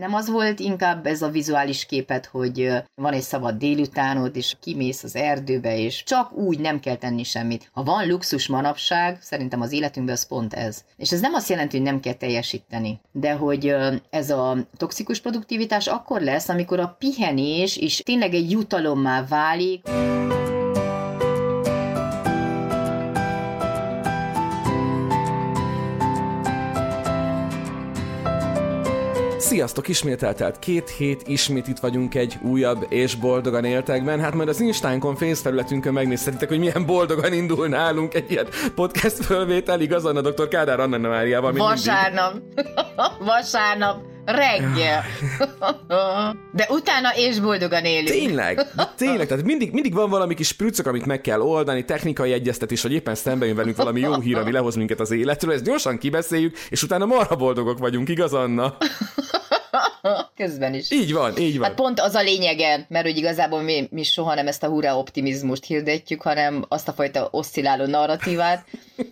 Nem az volt inkább ez a vizuális képet, hogy van egy szabad délutánod, és kimész az erdőbe, és csak úgy nem kell tenni semmit. Ha van luxus manapság, szerintem az életünkben az pont ez. És ez nem azt jelenti, hogy nem kell teljesíteni, de hogy ez a toxikus produktivitás akkor lesz, amikor a pihenés is tényleg egy jutalommá válik. Sziasztok, ismét eltelt két hét, ismét itt vagyunk egy újabb és boldogan éltekben. Hát majd az Instánkon felületünkön megnézhetitek, hogy milyen boldogan indul nálunk egy ilyen podcast fölvétel, igazán a dr. Kádár Anna Máriával. Vasárnap. Vasárnap reggel. De utána és boldogan élünk. Tényleg, tényleg, tehát mindig, mindig van valami kis prücök, amit meg kell oldani, technikai egyeztetés, hogy éppen szembe jön velünk valami jó hír, ami lehoz minket az életről, ezt gyorsan kibeszéljük, és utána marha boldogok vagyunk, igaz Anna? Közben is. Így van, így van. Hát pont az a lényege, mert hogy igazából mi, mi soha nem ezt a hurrá optimizmust hirdetjük, hanem azt a fajta oszcilláló narratívát,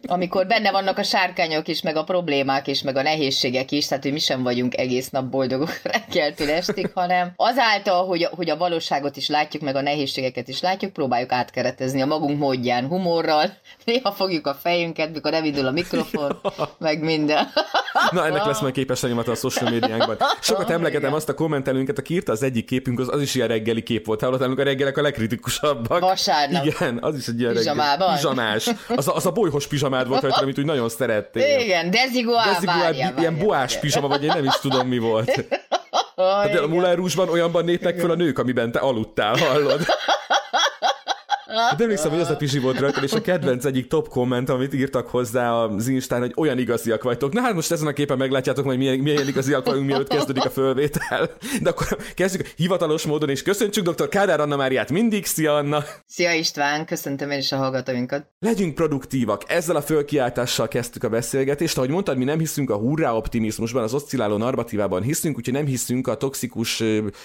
amikor benne vannak a sárkányok is, meg a problémák is, meg a nehézségek is, tehát hogy mi sem vagyunk egész nap boldogok reggeltől estig, hanem azáltal, hogy, a, hogy a valóságot is látjuk, meg a nehézségeket is látjuk, próbáljuk átkeretezni a magunk módján, humorral, néha fogjuk a fejünket, mikor nem a mikrofon, meg minden. Na, ennek lesz majd képes a social médiánkban. Sokat emlegetem azt a kommentelőnket, aki írta az egyik képünk, az, az is ilyen reggeli kép volt. Hallottál, a reggelek a legkritikusabbak. Vasárnap. Igen, az is egy ilyen Pizsamában. Pizsamás. Az a, az a bolyhos pizsamád volt rajta, amit úgy nagyon szerettél. Igen, deziguál, deziguál várja, ilyen boás pizsama, vagy én nem is tudom mi volt. Hát a Moulin olyanban népnek föl a nők, amiben te aludtál, hallod? Hát emlékszem, hogy az a pisi volt rajta, és a kedvenc egyik top komment, amit írtak hozzá az Instán, hogy olyan igaziak vagytok. Na hát most ezen a képen meglátjátok majd, milyen, milyen igaziak vagyunk, mielőtt kezdődik a fölvétel. De akkor kezdjük hivatalos módon, és köszöntsük dr. Kádár Anna Máriát mindig. Szia Anna! Szia István, köszöntöm én is a hallgatóinkat. Legyünk produktívak. Ezzel a fölkiáltással kezdtük a beszélgetést. Ahogy mondtad, mi nem hiszünk a hurrá optimizmusban, az oszcilláló narratívában hiszünk, úgyhogy nem hiszünk a toxikus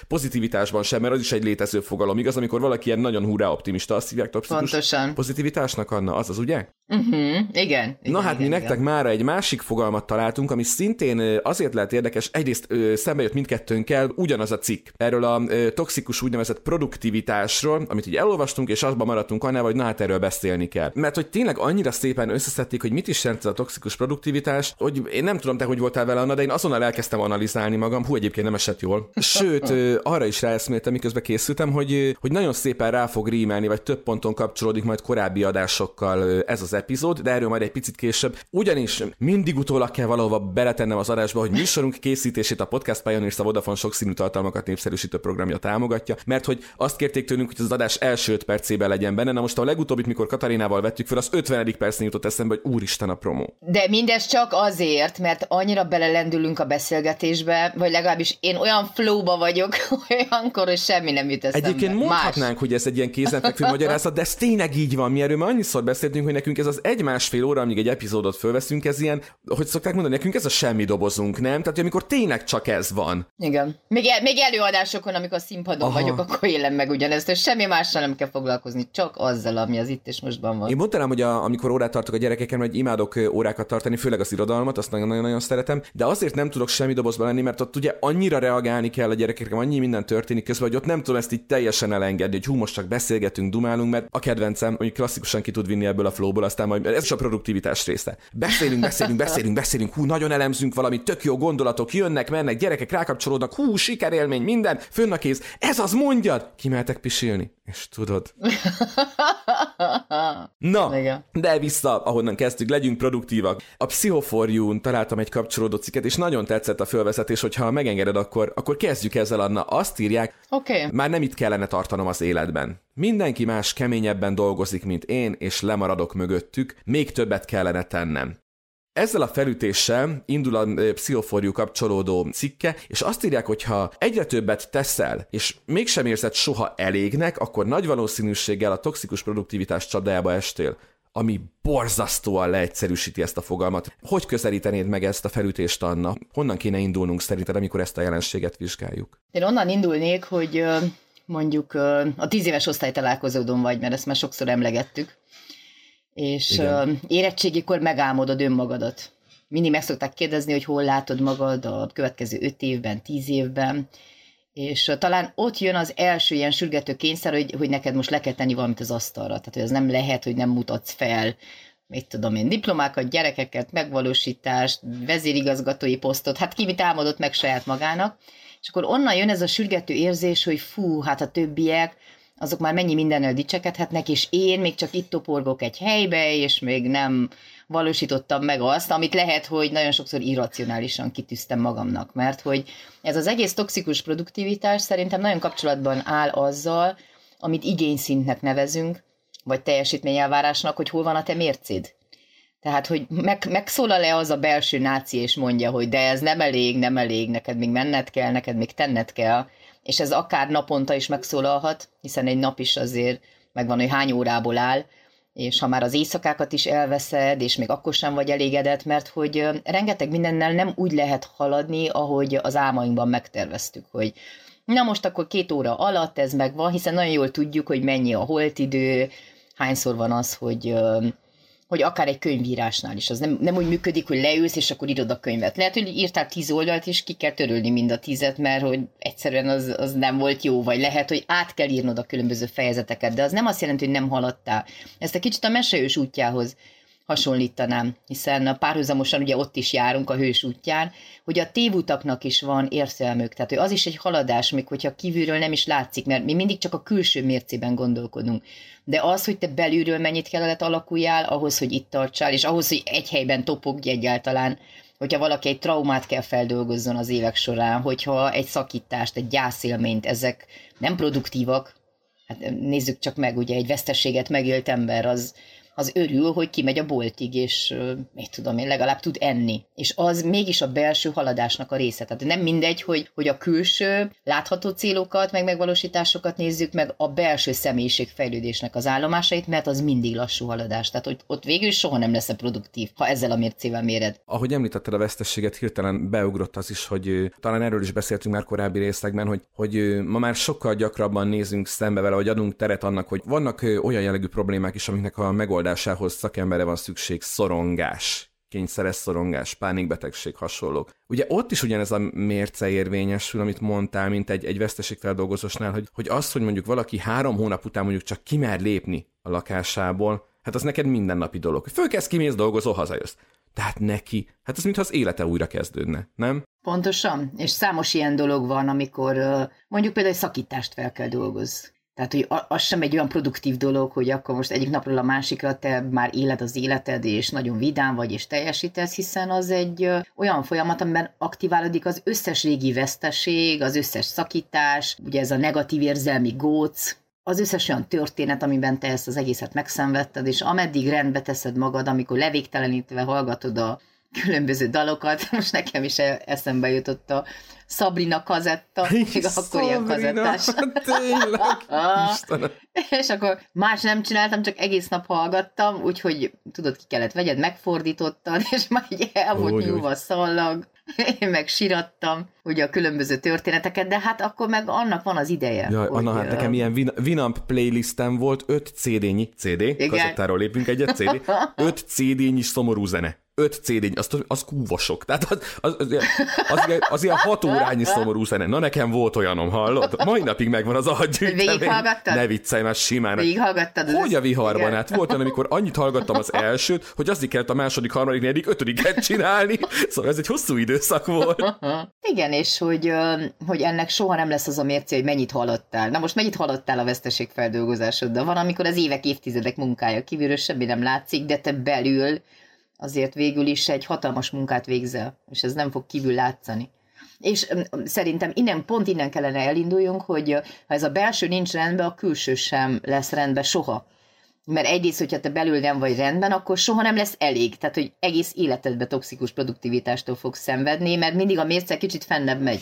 pozitivitásban sem, mert az is egy létező fogalom. Igaz, amikor valaki ilyen nagyon hurrá optimista, azt hívják toxikus Pontosan. pozitivitásnak, Anna, az az, ugye? Uh-huh. Igen, igen. Na hát igen, mi nektek igen. mára egy másik fogalmat találtunk, ami szintén azért lehet érdekes, egyrészt szembe jött mindkettőnkkel ugyanaz a cikk. Erről a toxikus úgynevezett produktivitásról, amit így elolvastunk, és azban maradtunk annál, hogy na hát erről beszélni kell. Mert hogy tényleg annyira szépen összeszedték, hogy mit is jelent ez a toxikus produktivitás, hogy én nem tudom te, hogy voltál vele, Anna, de én azonnal elkezdtem analizálni magam, hú, egyébként nem esett jól. Sőt, arra is ráeszméltem, miközben készültem, hogy, hogy nagyon szépen rá fog rímelni, vagy több ponton kapcsolódik majd korábbi adásokkal ez az epizód, de erről majd egy picit később. Ugyanis mindig utólag kell valahova beletennem az adásba, hogy műsorunk készítését a Podcast Pioneers a Vodafone sokszínű tartalmakat népszerűsítő programja támogatja, mert hogy azt kérték tőlünk, hogy az adás első 5 percében legyen benne. Na most a legutóbbit, mikor Katarinával vettük fel, az 50. percnél jutott eszembe, hogy úristen a promó. De mindez csak azért, mert annyira belelendülünk a beszélgetésbe, vagy legalábbis én olyan flowba vagyok, olyankor, hogy semmi nem jut eszembe. Egyébként mondhatnánk, Más. hogy ez egy ilyen kézenfekvő magyarázat, de ez tényleg így van. Mi erről már annyiszor beszéltünk, hogy nekünk ez az egy-másfél óra, amíg egy epizódot fölveszünk, ez ilyen, hogy szokták mondani, nekünk ez a semmi dobozunk, nem? Tehát, amikor tényleg csak ez van. Igen. Még, el, még előadásokon, amikor színpadon Aha. vagyok, akkor élem meg ugyanezt, és semmi mással nem kell foglalkozni, csak azzal, ami az itt és mostban van. Én mondanám, hogy a, amikor órát tartok a gyerekeken, hogy imádok órákat tartani, főleg az irodalmat, azt nagyon-nagyon szeretem, de azért nem tudok semmi dobozban lenni, mert ott ugye annyira reagálni kell a gyerekekre, annyi minden történik közben, hogy ott nem tudom ezt így teljesen elengedni, hogy hú, most csak beszélgetünk, dumálunk, mert a kedvencem, hogy klasszikusan ki tud vinni ebből a flowból, aztán majd ez is a produktivitás része. Beszélünk, beszélünk, beszélünk, beszélünk, hú, nagyon elemzünk valamit, tök jó gondolatok jönnek, mennek, gyerekek rákapcsolódnak, hú, sikerélmény, minden, fönn a kéz, ez az mondjad, kimeltek pisilni. És tudod. Na, Igen. de vissza, ahonnan kezdtük, legyünk produktívak. A Pszichoforjún találtam egy kapcsolódó cikket, és nagyon tetszett a fölvezetés, hogyha megengeded, akkor, akkor kezdjük ezzel, Anna. Azt írják, okay. már nem itt kellene tartanom az életben. Mindenki más keményebben dolgozik, mint én, és lemaradok mögöttük, még többet kellene tennem. Ezzel a felütéssel indul a pszichoforjú kapcsolódó cikke, és azt írják, hogy ha egyre többet teszel, és mégsem érzed soha elégnek, akkor nagy valószínűséggel a toxikus produktivitás csapdájába estél ami borzasztóan leegyszerűsíti ezt a fogalmat. Hogy közelítenéd meg ezt a felütést, Anna? Honnan kéne indulnunk szerinted, amikor ezt a jelenséget vizsgáljuk? Én onnan indulnék, hogy mondjuk a tíz éves osztálytalálkozódon vagy, mert ezt már sokszor emlegettük, és Igen. érettségikor megálmodod önmagadat mindig meg szokták kérdezni, hogy hol látod magad a következő öt évben, tíz évben, és talán ott jön az első ilyen sürgető kényszer, hogy, hogy neked most le kell tenni valamit az asztalra. Tehát, hogy ez nem lehet, hogy nem mutatsz fel, mit tudom én, diplomákat, gyerekeket, megvalósítást, vezérigazgatói posztot, hát ki mit álmodott meg saját magának. És akkor onnan jön ez a sürgető érzés, hogy fú, hát a többiek, azok már mennyi mindennel dicsekedhetnek, és én még csak itt toporgok egy helybe, és még nem valósítottam meg azt, amit lehet, hogy nagyon sokszor irracionálisan kitűztem magamnak, mert hogy ez az egész toxikus produktivitás szerintem nagyon kapcsolatban áll azzal, amit igényszintnek nevezünk, vagy teljesítményelvárásnak, hogy hol van a te mércéd. Tehát, hogy meg, megszólal-e az a belső náci, és mondja, hogy de ez nem elég, nem elég, neked még menned kell, neked még tenned kell, és ez akár naponta is megszólalhat, hiszen egy nap is azért megvan, hogy hány órából áll, és ha már az éjszakákat is elveszed, és még akkor sem vagy elégedett, mert hogy rengeteg mindennel nem úgy lehet haladni, ahogy az álmainkban megterveztük, hogy na most akkor két óra alatt ez megvan, hiszen nagyon jól tudjuk, hogy mennyi a holtidő, hányszor van az, hogy hogy akár egy könyvírásnál is, az nem, nem úgy működik, hogy leülsz, és akkor írod a könyvet. Lehet, hogy írtál tíz oldalt, és ki kell törölni mind a tízet, mert hogy egyszerűen az, az nem volt jó, vagy lehet, hogy át kell írnod a különböző fejezeteket, de az nem azt jelenti, hogy nem haladtál. Ezt egy kicsit a meseős útjához hasonlítanám, hiszen párhuzamosan ugye ott is járunk a hős útján, hogy a tévutaknak is van értelmük, tehát hogy az is egy haladás, még hogyha kívülről nem is látszik, mert mi mindig csak a külső mércében gondolkodunk. De az, hogy te belülről mennyit kellett alakuljál, ahhoz, hogy itt tartsál, és ahhoz, hogy egy helyben topogj egyáltalán, hogyha valaki egy traumát kell feldolgozzon az évek során, hogyha egy szakítást, egy gyászélményt, ezek nem produktívak, hát nézzük csak meg, ugye egy veszteséget megélt ember, az az örül, hogy kimegy a boltig, és mit tudom én, legalább tud enni. És az mégis a belső haladásnak a része. Tehát nem mindegy, hogy, hogy a külső látható célokat, meg megvalósításokat nézzük, meg a belső személyiség fejlődésnek az állomásait, mert az mindig lassú haladás. Tehát hogy ott végül soha nem lesz produktív, ha ezzel a mércével méred. Ahogy említetted a vesztességet, hirtelen beugrott az is, hogy talán erről is beszéltünk már korábbi részlegben, hogy, hogy ma már sokkal gyakrabban nézünk szembe vele, vagy adunk teret annak, hogy vannak olyan jellegű problémák is, amiknek a megoldás megoldásához szakemberre van szükség, szorongás, kényszeres szorongás, pánikbetegség, hasonlók. Ugye ott is ugyanez a mérce érvényesül, amit mondtál, mint egy, egy veszteségfeldolgozósnál, hogy, hogy az, hogy mondjuk valaki három hónap után mondjuk csak kimer lépni a lakásából, hát az neked mindennapi dolog. Fölkezd, kimész, dolgozol, hazajössz. Tehát neki, hát ez mintha az élete újra kezdődne, nem? Pontosan, és számos ilyen dolog van, amikor mondjuk például egy szakítást fel kell dolgozni. Tehát, hogy az sem egy olyan produktív dolog, hogy akkor most egyik napról a másikra te már éled az életed, és nagyon vidám vagy, és teljesítesz, hiszen az egy olyan folyamat, amiben aktiválódik az összes régi veszteség, az összes szakítás, ugye ez a negatív érzelmi góc, az összes olyan történet, amiben te ezt az egészet megszenvedted, és ameddig rendbe teszed magad, amikor levégtelenítve hallgatod a különböző dalokat, most nekem is eszembe jutott a Sabrina kazetta, még akkor ilyen kazettás. Tényleg, Istenem. És akkor más nem csináltam, csak egész nap hallgattam, úgyhogy tudod, ki kellett vegyed, megfordítottad, és már így el volt nyúlva a szallag. Én meg sirattam, ugye a különböző történeteket, de hát akkor meg annak van az ideje. Jaj, hogy, Anna, hát nekem ilyen Win- Winamp playlistem volt, 5 CD-nyi, CD, Igen. kazettáról lépünk egyet, CD, 5 CD-nyi szomorú zene öt cd az, az kúvasok. Tehát az, az, az, az, az, az ilyen hat órányi szomorú zene. Na nekem volt olyanom, hallod? Mai napig megvan az agygyűjtemény. Végighallgattad? Ne viccelj már simán. Végighallgattad? Hogy a viharban? Igen. Hát volt olyan, amikor annyit hallgattam az elsőt, hogy azt kellett a második, harmadik, negyedik, ötödiket csinálni. Szóval ez egy hosszú időszak volt. Igen, és hogy, hogy ennek soha nem lesz az a mérce, hogy mennyit haladtál. Na most mennyit haladtál a veszteségfeldolgozásoddal? Van, amikor az évek, évtizedek munkája kívülről semmi nem látszik, de te belül azért végül is egy hatalmas munkát végzel, és ez nem fog kívül látszani. És szerintem innen, pont innen kellene elinduljunk, hogy ha ez a belső nincs rendben, a külső sem lesz rendben soha. Mert egyrészt, hogyha te belül nem vagy rendben, akkor soha nem lesz elég. Tehát, hogy egész életedbe toxikus produktivitástól fogsz szenvedni, mert mindig a mérce kicsit fennebb megy.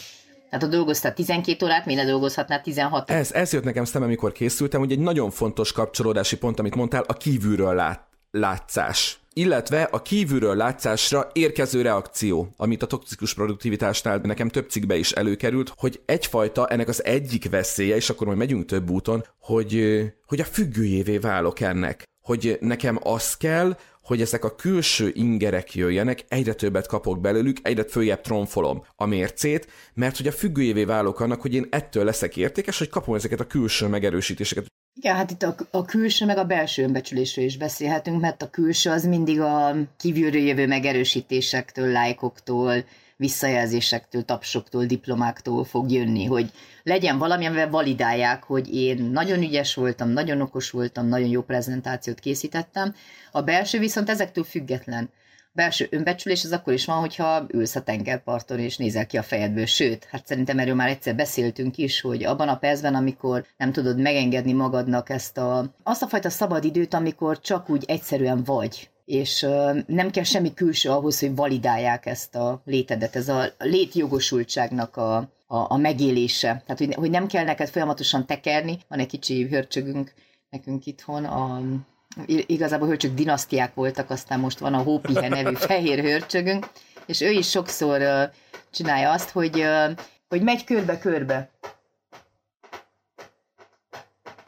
Tehát ha dolgoztál 12 órát, miért ne dolgozhatnál 16 Ez, ez jött nekem szemem, amikor készültem, hogy egy nagyon fontos kapcsolódási pont, amit mondtál, a kívülről lát, látszás illetve a kívülről látszásra érkező reakció, amit a toxikus produktivitásnál nekem több cikkbe is előkerült, hogy egyfajta ennek az egyik veszélye, és akkor majd megyünk több úton, hogy, hogy a függőjévé válok ennek. Hogy nekem az kell, hogy ezek a külső ingerek jöjjenek, egyre többet kapok belőlük, egyre följebb tromfolom a mércét, mert hogy a függőjévé válok annak, hogy én ettől leszek értékes, hogy kapom ezeket a külső megerősítéseket. Igen, hát itt a, a külső meg a belső önbecsülésről is beszélhetünk, mert a külső az mindig a kívülről jövő megerősítésektől, lájkoktól, visszajelzésektől, tapsoktól, diplomáktól fog jönni, hogy legyen valami, amivel validálják, hogy én nagyon ügyes voltam, nagyon okos voltam, nagyon jó prezentációt készítettem. A belső viszont ezektől független. Belső önbecsülés az akkor is van, hogyha ülsz a tengerparton és nézel ki a fejedből. Sőt, hát szerintem erről már egyszer beszéltünk is, hogy abban a percben, amikor nem tudod megengedni magadnak ezt a, azt a fajta szabadidőt, amikor csak úgy egyszerűen vagy, és nem kell semmi külső ahhoz, hogy validálják ezt a létedet, ez a létjogosultságnak a, a, a megélése. Tehát, hogy, hogy nem kell neked folyamatosan tekerni, van egy kicsi hörcsögünk nekünk itthon, a, igazából hörcsög dinasztiák voltak, aztán most van a Hópihe nevű fehér hörcsögünk, és ő is sokszor uh, csinálja azt, hogy, uh, hogy megy körbe-körbe.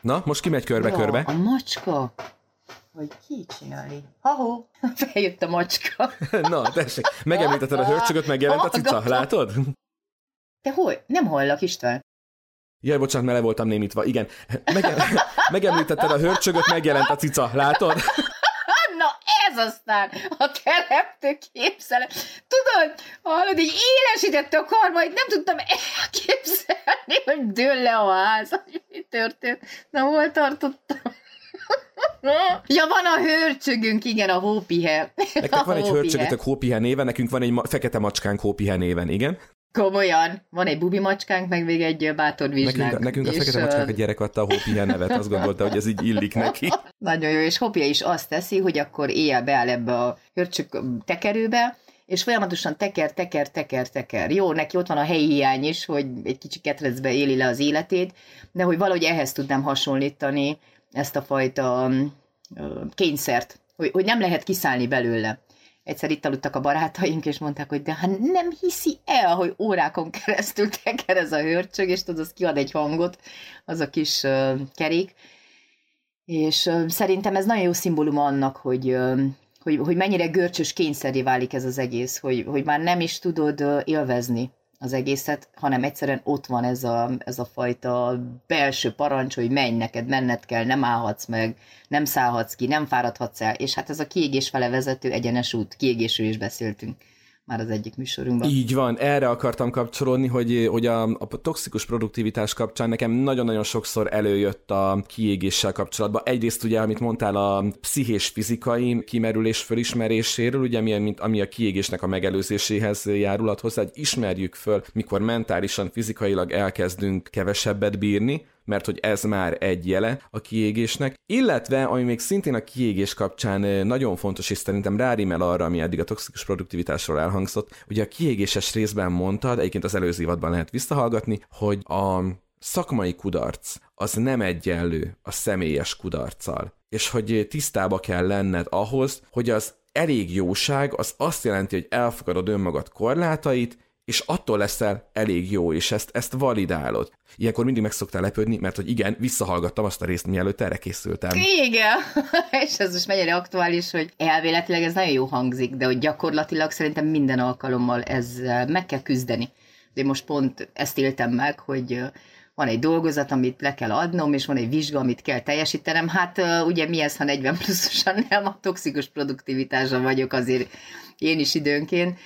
Na, most ki megy körbe-körbe? Ja, a macska hogy ki csinálni. Ha-ho, feljött a macska. Na, tessék, megemlítetted a hörcsögöt, megjelent a cica, látod? Te hol? Nem hallak, István. Jaj, bocsánat, mert le voltam némítva. Igen, Mege- megemlítetted a hörcsögöt, megjelent a cica, látod? Na ez aztán a teremtő képzelem. Tudod, hallod, így élesítette a karmait, nem tudtam elképzelni, hogy dől le a ház, hogy mi történt. Na, hol tartottam? Ja, van a hörcsögünk, igen, a hópihe. Nektek a van egy hörcsögötök hópihe néven, nekünk van egy ma- fekete macskánk hópihe néven, igen? Komolyan. Van egy bubi macskánk, meg még egy bátor vizsgánk. Nekünk, nekünk a fekete macskánk a gyerek adta a hópihe nevet, azt gondolta, hogy ez így illik neki. Nagyon jó, és hópihe is azt teszi, hogy akkor éjjel beáll ebbe a hörcsök tekerőbe, és folyamatosan teker, teker, teker, teker. Jó, neki ott van a helyi hiány is, hogy egy kicsi ketrecbe éli le az életét, de hogy valahogy ehhez tudnám hasonlítani ezt a fajta kényszert, hogy, hogy nem lehet kiszállni belőle. Egyszer itt aludtak a barátaink, és mondták, hogy de hát nem hiszi el, hogy órákon keresztül teker ez a hörcsög, és tudod, az kiad egy hangot, az a kis uh, kerék. És uh, szerintem ez nagyon jó szimbólum annak, hogy, uh, hogy, hogy mennyire görcsös kényszeré válik ez az egész, hogy, hogy már nem is tudod uh, élvezni az egészet, hanem egyszerűen ott van ez a, ez a fajta belső parancs, hogy menj neked, menned kell, nem állhatsz meg, nem szállhatsz ki, nem fáradhatsz el, és hát ez a kiégés fele vezető egyenes út, kiégésről is beszéltünk már az egyik műsorunkban. Így van, erre akartam kapcsolódni, hogy, hogy a, a toxikus produktivitás kapcsán nekem nagyon-nagyon sokszor előjött a kiégéssel kapcsolatban. Egyrészt ugye, amit mondtál, a pszichés fizikai kimerülés fölismeréséről, ugye, ami, mint, ami a kiégésnek a megelőzéséhez járulhat hozzá, hogy ismerjük föl, mikor mentálisan, fizikailag elkezdünk kevesebbet bírni, mert hogy ez már egy jele a kiégésnek, illetve, ami még szintén a kiégés kapcsán nagyon fontos, és szerintem rárimel arra, ami eddig a toxikus produktivitásról elhangzott, ugye a kiégéses részben mondtad, egyébként az előző évadban lehet visszahallgatni, hogy a szakmai kudarc az nem egyenlő a személyes kudarccal, és hogy tisztába kell lenned ahhoz, hogy az elég jóság az azt jelenti, hogy elfogadod önmagad korlátait, és attól leszel elég jó, és ezt, ezt validálod. Ilyenkor mindig meg szoktál lepődni, mert hogy igen, visszahallgattam azt a részt, mielőtt erre készültem. Igen, és ez most mennyire aktuális, hogy elvéletileg ez nagyon jó hangzik, de hogy gyakorlatilag szerintem minden alkalommal ezzel meg kell küzdeni. De most pont ezt éltem meg, hogy van egy dolgozat, amit le kell adnom, és van egy vizsga, amit kell teljesítenem. Hát ugye mi ez, ha 40 pluszosan nem a toxikus produktivitásra vagyok azért én is időnként,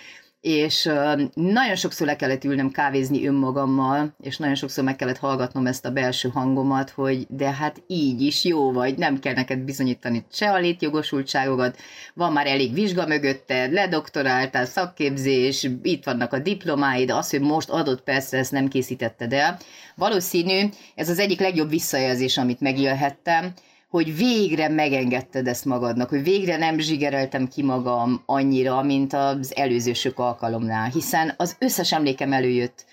és nagyon sokszor le kellett ülnem kávézni önmagammal, és nagyon sokszor meg kellett hallgatnom ezt a belső hangomat, hogy de hát így is jó vagy, nem kell neked bizonyítani se a létjogosultságokat, van már elég vizsga mögötted, ledoktoráltál, szakképzés, itt vannak a diplomáid, az, hogy most adott persze ezt nem készítetted el. Valószínű, ez az egyik legjobb visszajelzés, amit megélhettem, hogy végre megengedted ezt magadnak, hogy végre nem zsigereltem ki magam annyira, mint az előző sok alkalomnál, hiszen az összes emlékem előjött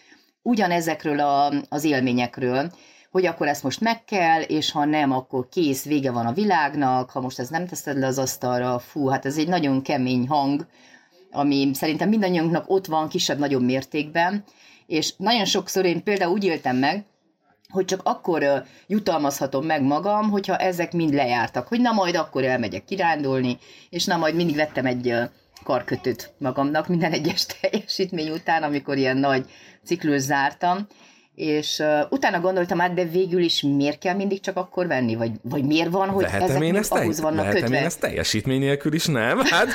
ugyanezekről a, az élményekről, hogy akkor ezt most meg kell, és ha nem, akkor kész, vége van a világnak, ha most ezt nem teszed le az asztalra, fú, hát ez egy nagyon kemény hang, ami szerintem mindannyiunknak ott van kisebb-nagyobb mértékben, és nagyon sokszor én például úgy éltem meg, hogy csak akkor jutalmazhatom meg magam, hogyha ezek mind lejártak, hogy na majd akkor elmegyek kirándulni, és na majd mindig vettem egy karkötőt magamnak minden egyes teljesítmény után, amikor ilyen nagy ciklus zártam, és uh, utána gondoltam át, de végül is miért kell mindig csak akkor venni? Vagy, vagy miért van, hogy Lehetem ezek én ezt ahhoz vannak Lehetem kötve? én ezt teljesítmény nélkül is, nem? Hát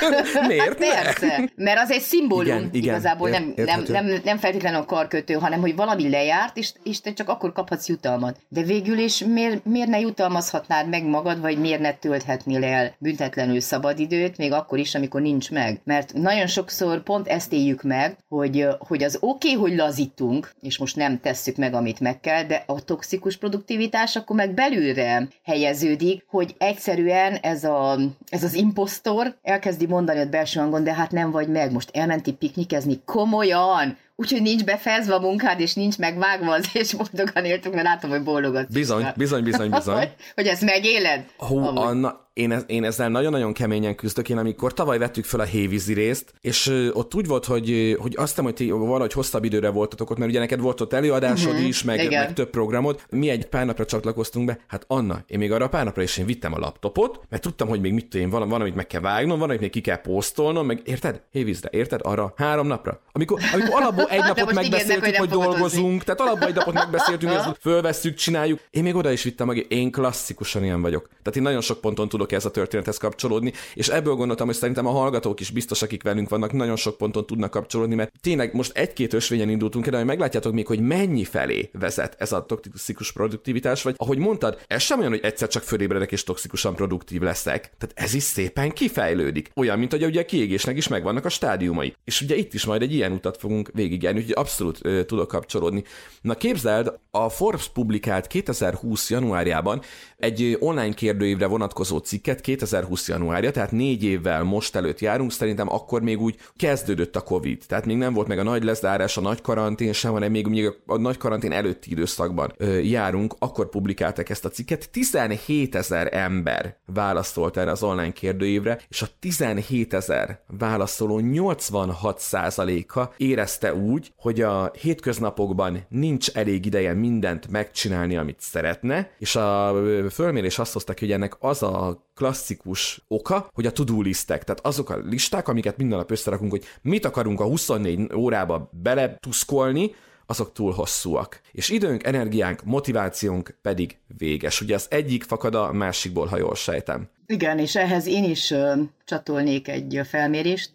miért hát persze, mert az egy szimbólum igen, igen, igazából, ért, nem, nem, nem, nem feltétlenül a karkötő, hanem hogy valami lejárt, és, és te csak akkor kaphatsz jutalmat. De végül is miért, miért ne jutalmazhatnád meg magad, vagy miért ne tölthetnél el büntetlenül szabadidőt, még akkor is, amikor nincs meg? Mert nagyon sokszor pont ezt éljük meg, hogy, hogy az oké, okay, hogy lazítunk, és most nem tesszük tesszük meg, amit meg kell, de a toxikus produktivitás akkor meg belülre helyeződik, hogy egyszerűen ez, a, ez az impostor elkezdi mondani a belső hangon, de hát nem vagy meg, most elmenti piknikezni, komolyan, úgyhogy nincs befejezve a munkád, és nincs megvágva az, és boldogan éltük, mert látom, hogy bólogatsz. Bizony, bizony, bizony, bizony. hogy, hogy ezt megéled? Hú, Anna, én, ez, én ezzel nagyon-nagyon keményen küzdök. Én amikor tavaly vettük fel a hévízi részt, és ö, ott úgy volt, hogy, hogy azt hiszem, hogy ti valahogy hosszabb időre voltatok ott, mert ugye neked volt ott előadásod uh-huh, is, meg, meg több programod. Mi egy pár napra csatlakoztunk be. Hát Anna, én még arra a pár napra is én vittem a laptopot, mert tudtam, hogy még mit tudom, van, van, amit meg kell vágnom, van, amit még ki kell posztolnom, meg érted? Hévízre, érted? Arra három napra. Amikor, amikor alapból egy napot megbeszéltük, hogy, hogy dolgozunk, tehát alapból egy napot megbeszéltünk, hogy fölvesszük, csináljuk. Én még oda is vittem meg, én klasszikusan ilyen vagyok. Tehát én nagyon sok ponton tudok ez a történethez kapcsolódni, és ebből gondoltam, hogy szerintem a hallgatók is biztos, akik velünk vannak, nagyon sok ponton tudnak kapcsolódni, mert tényleg most egy-két ösvényen indultunk el, de meglátjátok még, hogy mennyi felé vezet ez a toxikus produktivitás, vagy ahogy mondtad, ez sem olyan, hogy egyszer csak fölébredek és toxikusan produktív leszek. Tehát ez is szépen kifejlődik. Olyan, mint hogy ugye a kiégésnek is megvannak a stádiumai. És ugye itt is majd egy ilyen utat fogunk végigjárni, úgyhogy abszolút ö, tudok kapcsolódni. Na képzeld, a Forbes publikált 2020 januárjában egy online kérdőívre vonatkozó cikket 2020 januárja, tehát négy évvel most előtt járunk, szerintem akkor még úgy kezdődött a Covid, tehát még nem volt meg a nagy lezárás, a nagy karantén sem, hanem még, még a nagy karantén előtti időszakban ö, járunk, akkor publikáltak ezt a cikket. 17 ezer ember válaszolt erre az online kérdőívre, és a 17 ezer válaszoló 86%-a érezte úgy, hogy a hétköznapokban nincs elég ideje mindent megcsinálni, amit szeretne, és a fölmérés azt hozta ki, hogy ennek az a klasszikus oka, hogy a to-do listek, tehát azok a listák, amiket minden nap összerakunk, hogy mit akarunk a 24 órába beletuszkolni, azok túl hosszúak. És időnk, energiánk, motivációnk pedig véges. Ugye az egyik fakad a másikból, ha jól sejtem. Igen, és ehhez én is uh, csatolnék egy felmérést.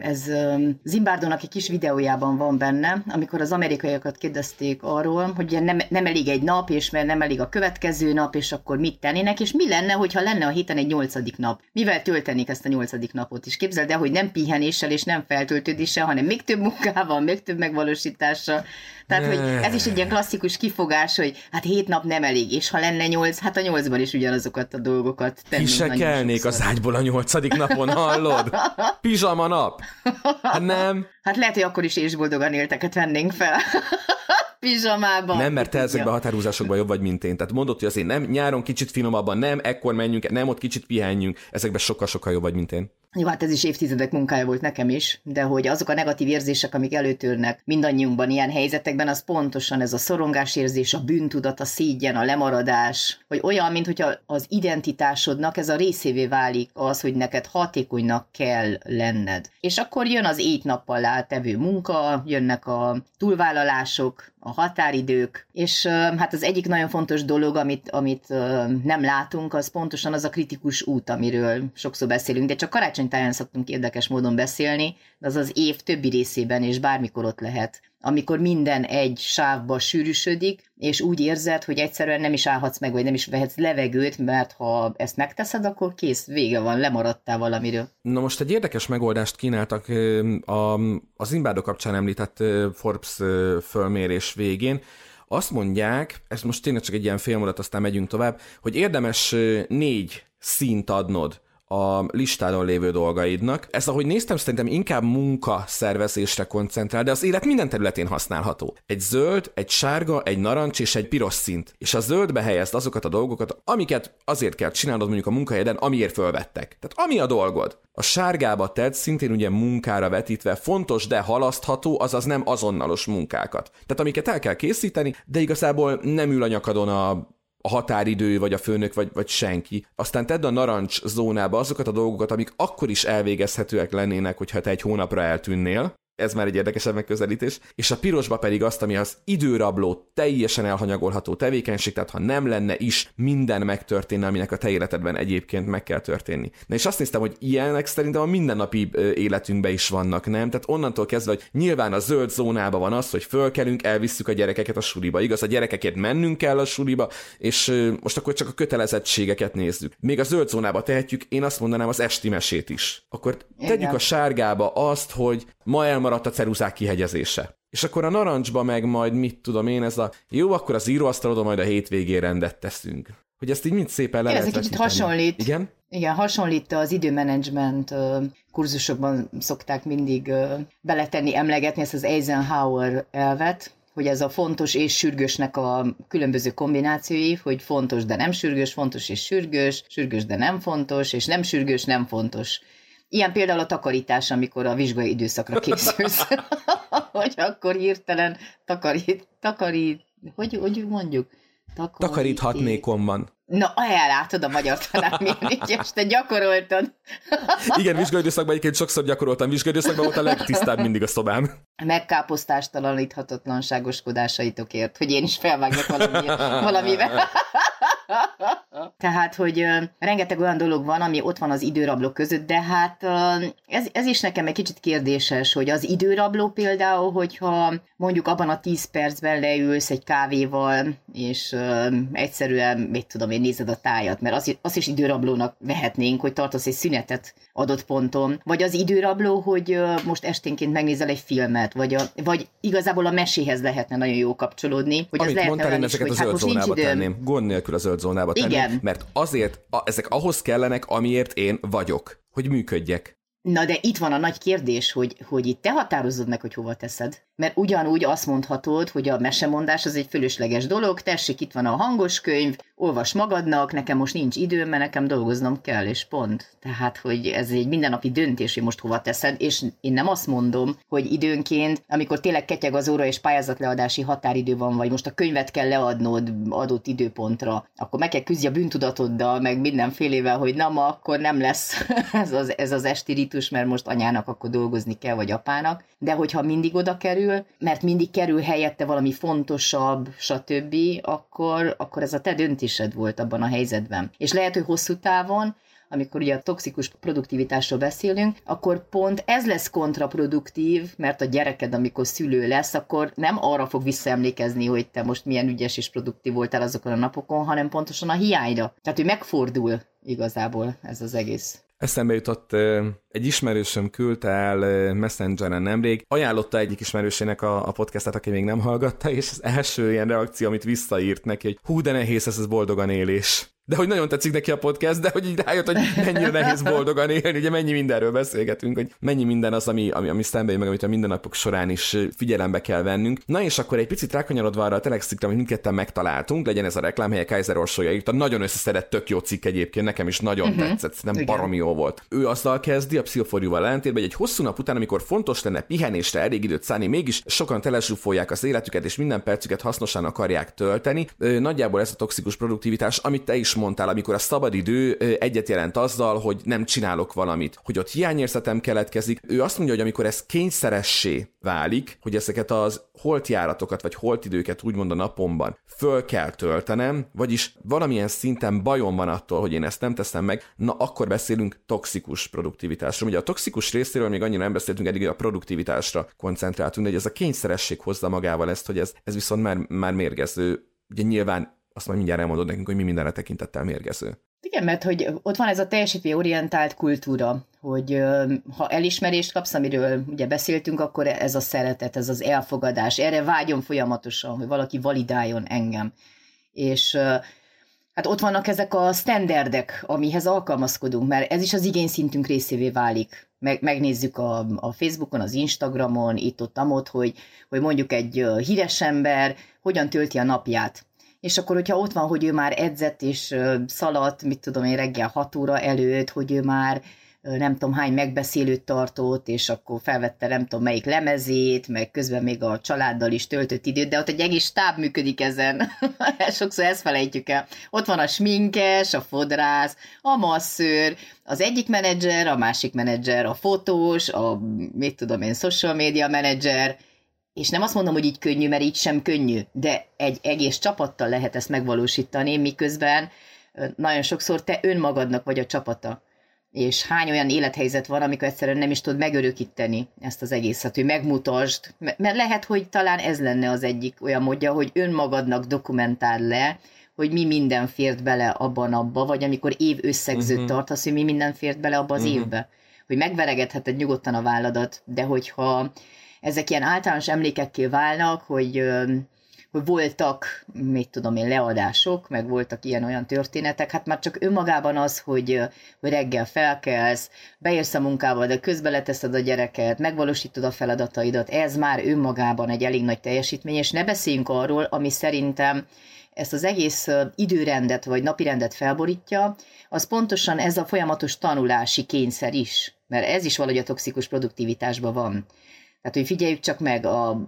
Ez Zimbárdónak egy kis videójában van benne, amikor az amerikaiakat kérdezték arról, hogy nem, nem elég egy nap, és mert nem elég a következő nap, és akkor mit tennének, és mi lenne, hogyha lenne a héten egy nyolcadik nap? Mivel töltenék ezt a nyolcadik napot is? Képzeld el, hogy nem pihenéssel és nem feltöltődéssel, hanem még több munkával, még több megvalósítással. Tehát, hogy ez is egy ilyen klasszikus kifogás, hogy hát hét nap nem elég, és ha lenne nyolc, hát a nyolcban is ugyanazokat a dolgokat tennünk. Ki se kelnék az ágyból a nyolcadik napon, hallod? Pizsama nap. Hát nem. Hát lehet, hogy akkor is és boldogan élteket vennénk fel. Pizsamában. Nem, mert te ezekben a határozásokban jobb vagy, mint én. Tehát mondod, hogy azért nem, nyáron kicsit finomabban, nem, ekkor menjünk, nem, ott kicsit pihenjünk. Ezekben sokkal-sokkal jobb vagy, mint én. Jó, hát ez is évtizedek munkája volt nekem is, de hogy azok a negatív érzések, amik előtörnek mindannyiunkban ilyen helyzetekben, az pontosan ez a szorongásérzés, a bűntudat, a szígyen, a lemaradás, hogy olyan, mint hogyha az identitásodnak ez a részévé válik az, hogy neked hatékonynak kell lenned. És akkor jön az ét nappal átevő munka, jönnek a túlvállalások, a határidők, és hát az egyik nagyon fontos dolog, amit, amit nem látunk, az pontosan az a kritikus út, amiről sokszor beszélünk, de csak karácsonytáján szoktunk érdekes módon beszélni, de az az év többi részében és bármikor ott lehet. Amikor minden egy sávba sűrűsödik, és úgy érzed, hogy egyszerűen nem is állhatsz meg, vagy nem is vehetsz levegőt, mert ha ezt megteszed, akkor kész, vége van, lemaradtál valamiről. Na most egy érdekes megoldást kínáltak a, az Imbádó kapcsán említett Forbes fölmérés végén, azt mondják, ez most tényleg csak egy ilyen félmondat, aztán megyünk tovább, hogy érdemes négy szint adnod a listádon lévő dolgaidnak. Ez, ahogy néztem, szerintem inkább munka szervezésre koncentrál, de az élet minden területén használható. Egy zöld, egy sárga, egy narancs és egy piros szint. És a zöldbe helyezd azokat a dolgokat, amiket azért kell csinálnod mondjuk a munkahelyeden, amiért fölvettek. Tehát ami a dolgod. A sárgába tedd szintén ugye munkára vetítve fontos, de halasztható, azaz nem azonnalos munkákat. Tehát amiket el kell készíteni, de igazából nem ül a nyakadon a a határidő, vagy a főnök, vagy, vagy senki. Aztán tedd a narancs zónába azokat a dolgokat, amik akkor is elvégezhetőek lennének, hogyha te egy hónapra eltűnnél, ez már egy érdekesebb megközelítés, és a pirosba pedig azt, ami az időrabló, teljesen elhanyagolható tevékenység, tehát ha nem lenne is, minden megtörténne, aminek a te életedben egyébként meg kell történni. Na és azt néztem, hogy ilyenek szerintem a mindennapi életünkben is vannak, nem? Tehát onnantól kezdve, hogy nyilván a zöld zónában van az, hogy fölkelünk, elvisszük a gyerekeket a suliba. Igaz, a gyerekekért mennünk kell a suliba, és most akkor csak a kötelezettségeket nézzük. Még a zöld zónába tehetjük, én azt mondanám az esti mesét is. Akkor tegyük Igen. a sárgába azt, hogy ma elmaradt a ceruzák kihegyezése. És akkor a narancsba meg majd mit tudom én, ez a jó, akkor az íróasztalodon majd a hétvégén rendet teszünk. Hogy ezt így mind szépen le Ez egy kicsit hasonlít. Igen? Igen, hasonlít az időmenedzsment kurzusokban szokták mindig beletenni, emlegetni ezt az Eisenhower elvet, hogy ez a fontos és sürgősnek a különböző kombinációi, hogy fontos, de nem sürgős, fontos és sürgős, sürgős, de nem fontos, és nem sürgős, nem fontos. Ilyen például a takarítás, amikor a vizsgai időszakra készülsz, hogy akkor hirtelen takarít, takarít, hogy, hogy mondjuk? Takarít, Takaríthatnékom van. Na, elátod a magyar tanármérni, és te gyakoroltad. Igen, vizsgaidőszakban egyébként sokszor gyakoroltam. Vizsgaidőszakban volt a legtisztább mindig a szobám. Megkáposztástalaníthatatlanságoskodásaitokért, hogy én is felvágjak valamivel. valamivel. Tehát, hogy rengeteg olyan dolog van, ami ott van az időrabló között, de hát ez, ez is nekem egy kicsit kérdéses, hogy az időrabló például, hogyha mondjuk abban a 10 percben leülsz egy kávéval, és egyszerűen, mit tudom én, nézed a tájat, mert azt, azt is időrablónak vehetnénk, hogy tartasz egy szünetet adott ponton, vagy az időrabló, hogy most esténként megnézel egy filmet, vagy, a, vagy igazából a meséhez lehetne nagyon jó kapcsolódni, hogy Amit az lehetne mondtál, én ezeket hogy, a zöld hát zónába tenném. Gond nélkül a zöld zónába tenném. Igen. Mert azért, a, ezek ahhoz kellenek, amiért én vagyok, hogy működjek. Na de itt van a nagy kérdés, hogy, hogy itt te határozod meg, hogy hova teszed. Mert ugyanúgy azt mondhatod, hogy a mesemondás az egy fölösleges dolog, tessék, itt van a hangos könyv, olvas magadnak, nekem most nincs időm, mert nekem dolgoznom kell, és pont. Tehát, hogy ez egy mindennapi döntés, hogy most hova teszed, és én nem azt mondom, hogy időnként, amikor tényleg ketyeg az óra és pályázatleadási határidő van, vagy most a könyvet kell leadnod adott időpontra, akkor meg kell küzdj a bűntudatoddal, meg mindenfélével, hogy na ma akkor nem lesz ez az, ez az esti ritus, mert most anyának akkor dolgozni kell, vagy apának. De hogyha mindig oda kerül, mert mindig kerül helyette valami fontosabb, stb., akkor, akkor ez a te döntés döntésed volt abban a helyzetben. És lehet, hogy hosszú távon amikor ugye a toxikus produktivitásról beszélünk, akkor pont ez lesz kontraproduktív, mert a gyereked, amikor szülő lesz, akkor nem arra fog visszaemlékezni, hogy te most milyen ügyes és produktív voltál azokon a napokon, hanem pontosan a hiányra. Tehát, hogy megfordul igazából ez az egész. Eszembe jutott, egy ismerősöm küldte el Messengeren nemrég, ajánlotta egyik ismerősének a, a podcastet, aki még nem hallgatta, és az első ilyen reakció, amit visszaírt neki, hogy hú, de nehéz ez az boldogan élés de hogy nagyon tetszik neki a podcast, de hogy így rájött, hogy mennyire nehéz boldogan élni, ugye mennyi mindenről beszélgetünk, hogy mennyi minden az, ami, ami, ami szembe jön, meg amit a mindennapok során is figyelembe kell vennünk. Na és akkor egy picit rákanyarodva arra a telexikre, amit mindketten megtaláltunk, legyen ez a reklámhelye Kaiser Orsolya írta, nagyon összeszedett, tök jó cikk egyébként, nekem is nagyon uh-huh. tetszett, nem baromi jó volt. Ő azzal kezdi a pszichoforjúval ellentétben, hogy egy hosszú nap után, amikor fontos lenne pihenésre elég időt szállni, mégis sokan telesúfolják az életüket, és minden percüket hasznosan akarják tölteni. Nagyjából ez a toxikus produktivitás, amit te is mondtál, amikor a szabadidő egyet jelent azzal, hogy nem csinálok valamit, hogy ott hiányérzetem keletkezik. Ő azt mondja, hogy amikor ez kényszeressé válik, hogy ezeket az holtjáratokat vagy holtidőket úgymond a napomban föl kell töltenem, vagyis valamilyen szinten bajom van attól, hogy én ezt nem teszem meg, na akkor beszélünk toxikus produktivitásról. Ugye a toxikus részéről még annyira nem beszéltünk, eddig a produktivitásra koncentráltunk, de hogy ez a kényszeresség hozza magával ezt, hogy ez, ez viszont már, már mérgező. Ugye nyilván azt majd mindjárt elmondod nekünk, hogy mi mindenre tekintettel mérgező. Igen, mert hogy ott van ez a orientált kultúra, hogy ha elismerést kapsz, amiről ugye beszéltünk, akkor ez a szeretet, ez az elfogadás, erre vágyom folyamatosan, hogy valaki validáljon engem. És Hát ott vannak ezek a standardek, amihez alkalmazkodunk, mert ez is az igényszintünk részévé válik. Meg, megnézzük a, a Facebookon, az Instagramon, itt-ott, amott, hogy, hogy mondjuk egy híres ember hogyan tölti a napját. És akkor, hogyha ott van, hogy ő már edzett és szaladt, mit tudom én, reggel 6 óra előtt, hogy ő már nem tudom hány megbeszélőt tartott, és akkor felvette nem tudom melyik lemezét, meg közben még a családdal is töltött időt, de ott egy egész stáb működik ezen. Sokszor ezt felejtjük el. Ott van a sminkes, a fodrász, a masszőr, az egyik menedzser, a másik menedzser, a fotós, a mit tudom én, social media menedzser, és nem azt mondom, hogy így könnyű, mert így sem könnyű, de egy egész csapattal lehet ezt megvalósítani, miközben nagyon sokszor te önmagadnak vagy a csapata és hány olyan élethelyzet van, amikor egyszerűen nem is tudod megörökíteni ezt az egészet, hogy megmutasd, mert lehet, hogy talán ez lenne az egyik olyan módja, hogy önmagadnak dokumentál le, hogy mi minden fért bele abban abba, vagy amikor év összegzőt uh-huh. tartasz, hogy mi minden fért bele abba az uh-huh. évbe. Hogy megveregetheted nyugodtan a válladat, de hogyha ezek ilyen általános emlékekké válnak, hogy hogy voltak, mit tudom én, leadások, meg voltak ilyen-olyan történetek, hát már csak önmagában az, hogy, hogy reggel felkelsz, beérsz a munkába, de közben leteszed a gyereket, megvalósítod a feladataidat, ez már önmagában egy elég nagy teljesítmény, és ne beszéljünk arról, ami szerintem ezt az egész időrendet vagy napirendet felborítja, az pontosan ez a folyamatos tanulási kényszer is, mert ez is valahogy a toxikus produktivitásban van. Tehát, hogy figyeljük csak meg a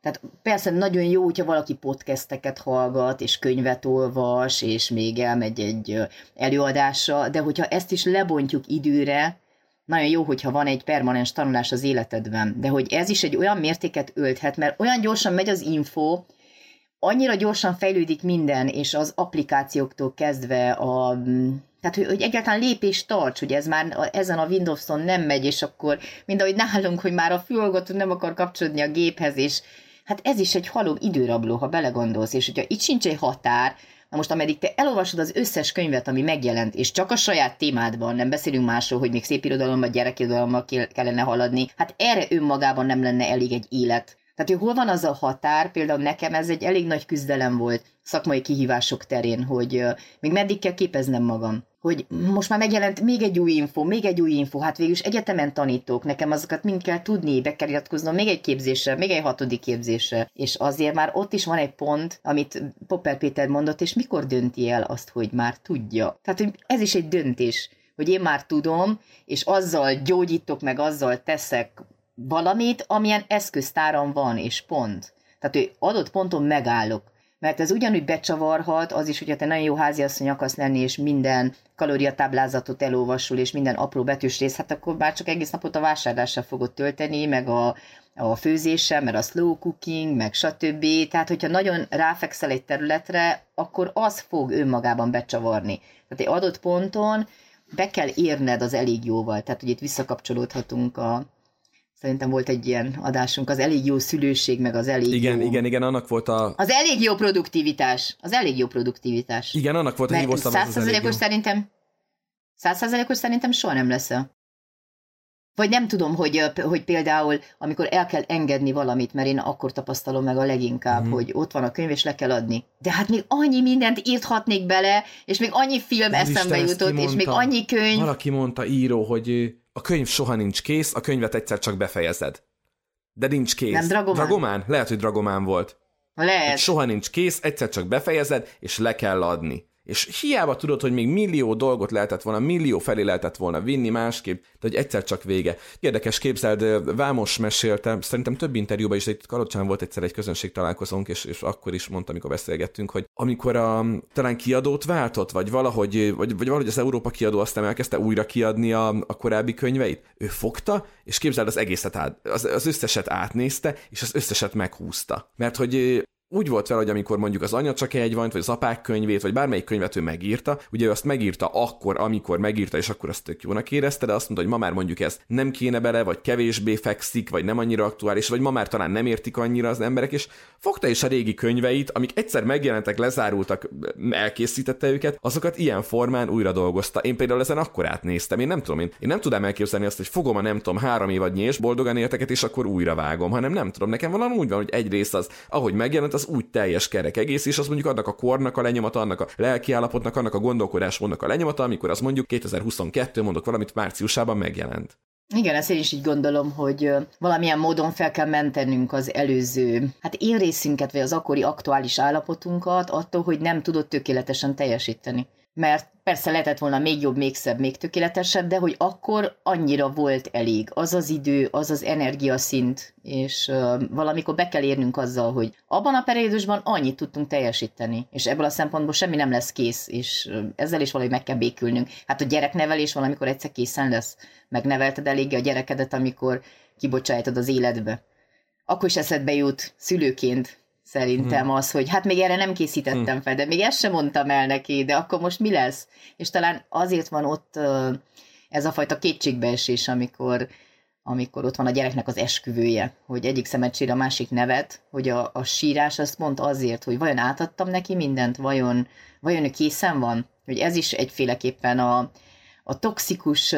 tehát persze nagyon jó, hogyha valaki podcasteket hallgat, és könyvet olvas, és még elmegy egy előadásra, de hogyha ezt is lebontjuk időre, nagyon jó, hogyha van egy permanens tanulás az életedben, de hogy ez is egy olyan mértéket ölthet, mert olyan gyorsan megy az info, annyira gyorsan fejlődik minden, és az applikációktól kezdve a tehát, hogy, hogy egyáltalán lépést tarts, hogy ez már ezen a Windows-on nem megy, és akkor, mind ahogy nálunk, hogy már a fülhallgató nem akar kapcsolódni a géphez, és Hát ez is egy halom időrabló, ha belegondolsz, és hogyha itt sincs egy határ, Na most, ameddig te elolvasod az összes könyvet, ami megjelent, és csak a saját témádban, nem beszélünk másról, hogy még szép irodalommal, gyerekirodalommal kellene haladni, hát erre önmagában nem lenne elég egy élet. Tehát, hogy hol van az a határ, például nekem ez egy elég nagy küzdelem volt szakmai kihívások terén, hogy még meddig kell képeznem magam hogy most már megjelent még egy új info, még egy új info, hát végül is egyetemen tanítok, nekem azokat mind kell tudni, be kell iratkoznom még egy képzésre, még egy hatodik képzésre, és azért már ott is van egy pont, amit Popper Péter mondott, és mikor dönti el azt, hogy már tudja. Tehát hogy ez is egy döntés, hogy én már tudom, és azzal gyógyítok meg, azzal teszek valamit, amilyen eszköztáram van, és pont. Tehát, hogy adott ponton megállok mert ez ugyanúgy becsavarhat, az is, hogyha te nagyon jó háziasszony akarsz lenni, és minden kalóriatáblázatot elolvasul, és minden apró betűs rész, hát akkor már csak egész napot a vásárlással fogod tölteni, meg a, a főzéssel, mert a slow cooking, meg stb. Tehát, hogyha nagyon ráfekszel egy területre, akkor az fog önmagában becsavarni. Tehát egy adott ponton be kell érned az elég jóval. Tehát, hogy itt visszakapcsolódhatunk a, Szerintem volt egy ilyen adásunk, az elég jó szülőség, meg az elég Igen, jó... igen, igen, annak volt a... Az elég jó produktivitás. Az elég jó produktivitás. Igen, annak volt a hívószava, az elég jó. szerintem százszerzelékos szerintem soha nem lesz vagy nem tudom, hogy, hogy például, amikor el kell engedni valamit, mert én akkor tapasztalom meg a leginkább, mm. hogy ott van a könyv, és le kell adni. De hát még annyi mindent írthatnék bele, és még annyi film Nem eszembe jutott, és még annyi könyv. Valaki mondta író, hogy a könyv soha nincs kész, a könyvet egyszer csak befejezed. De nincs kész. Nem Dragomán? Dragomán? Lehet, hogy Dragomán volt. Lehet. Hogy soha nincs kész, egyszer csak befejezed, és le kell adni. És hiába tudod, hogy még millió dolgot lehetett volna, millió felé lehetett volna vinni másképp, de hogy egyszer csak vége. Érdekes képzeld, Vámos mesélte, szerintem több interjúban is, itt Kalocsán volt egyszer egy közönség találkozónk, és, és akkor is mondta, amikor beszélgettünk, hogy amikor a, talán kiadót váltott, vagy valahogy, vagy, vagy valahogy az Európa kiadó aztán elkezdte újra kiadni a, a korábbi könyveit, ő fogta, és képzeld, az egészet át, az, az összeset átnézte, és az összeset meghúzta. Mert hogy úgy volt vele, hogy amikor mondjuk az anya csak egy vagy az apák könyvét, vagy bármelyik könyvet ő megírta, ugye ő azt megírta akkor, amikor megírta, és akkor azt tök jónak érezte, de azt mondta, hogy ma már mondjuk ez nem kéne bele, vagy kevésbé fekszik, vagy nem annyira aktuális, vagy ma már talán nem értik annyira az emberek, és fogta is a régi könyveit, amik egyszer megjelentek, lezárultak, elkészítette őket, azokat ilyen formán újra dolgozta. Én például ezen akkor átnéztem, én nem tudom, én, én nem tudom elképzelni azt, hogy fogom a nem tudom három évadnyi és boldogan érteket, és akkor újra vágom, hanem nem tudom, nekem valami úgy van, hogy egy rész az, ahogy megjelent, az az úgy teljes kerek egész, és az mondjuk annak a kornak a lenyomata, annak a lelkiállapotnak, annak a gondolkodásmódnak a lenyomata, amikor az mondjuk 2022, mondok valamit, márciusában megjelent. Igen, ezt én is így gondolom, hogy valamilyen módon fel kell mentenünk az előző, hát én részünket, vagy az akkori aktuális állapotunkat attól, hogy nem tudott tökéletesen teljesíteni mert persze lehetett volna még jobb, még szebb, még tökéletesebb, de hogy akkor annyira volt elég. Az az idő, az az energiaszint, és uh, valamikor be kell érnünk azzal, hogy abban a periódusban annyit tudtunk teljesíteni, és ebből a szempontból semmi nem lesz kész, és uh, ezzel is valahogy meg kell békülnünk. Hát a gyereknevelés valamikor egyszer készen lesz. Megnevelted eléggé a gyerekedet, amikor kibocsájtod az életbe. Akkor is eszedbe jut szülőként, Szerintem hmm. az, hogy hát még erre nem készítettem hmm. fel, de még ezt sem mondtam el neki, de akkor most mi lesz? És talán azért van ott ez a fajta kétségbeesés, amikor, amikor ott van a gyereknek az esküvője, hogy egyik szemecsére a másik nevet, hogy a, a sírás azt pont azért, hogy vajon átadtam neki mindent, vajon, vajon ő készen van? Hogy ez is egyféleképpen a, a toxikus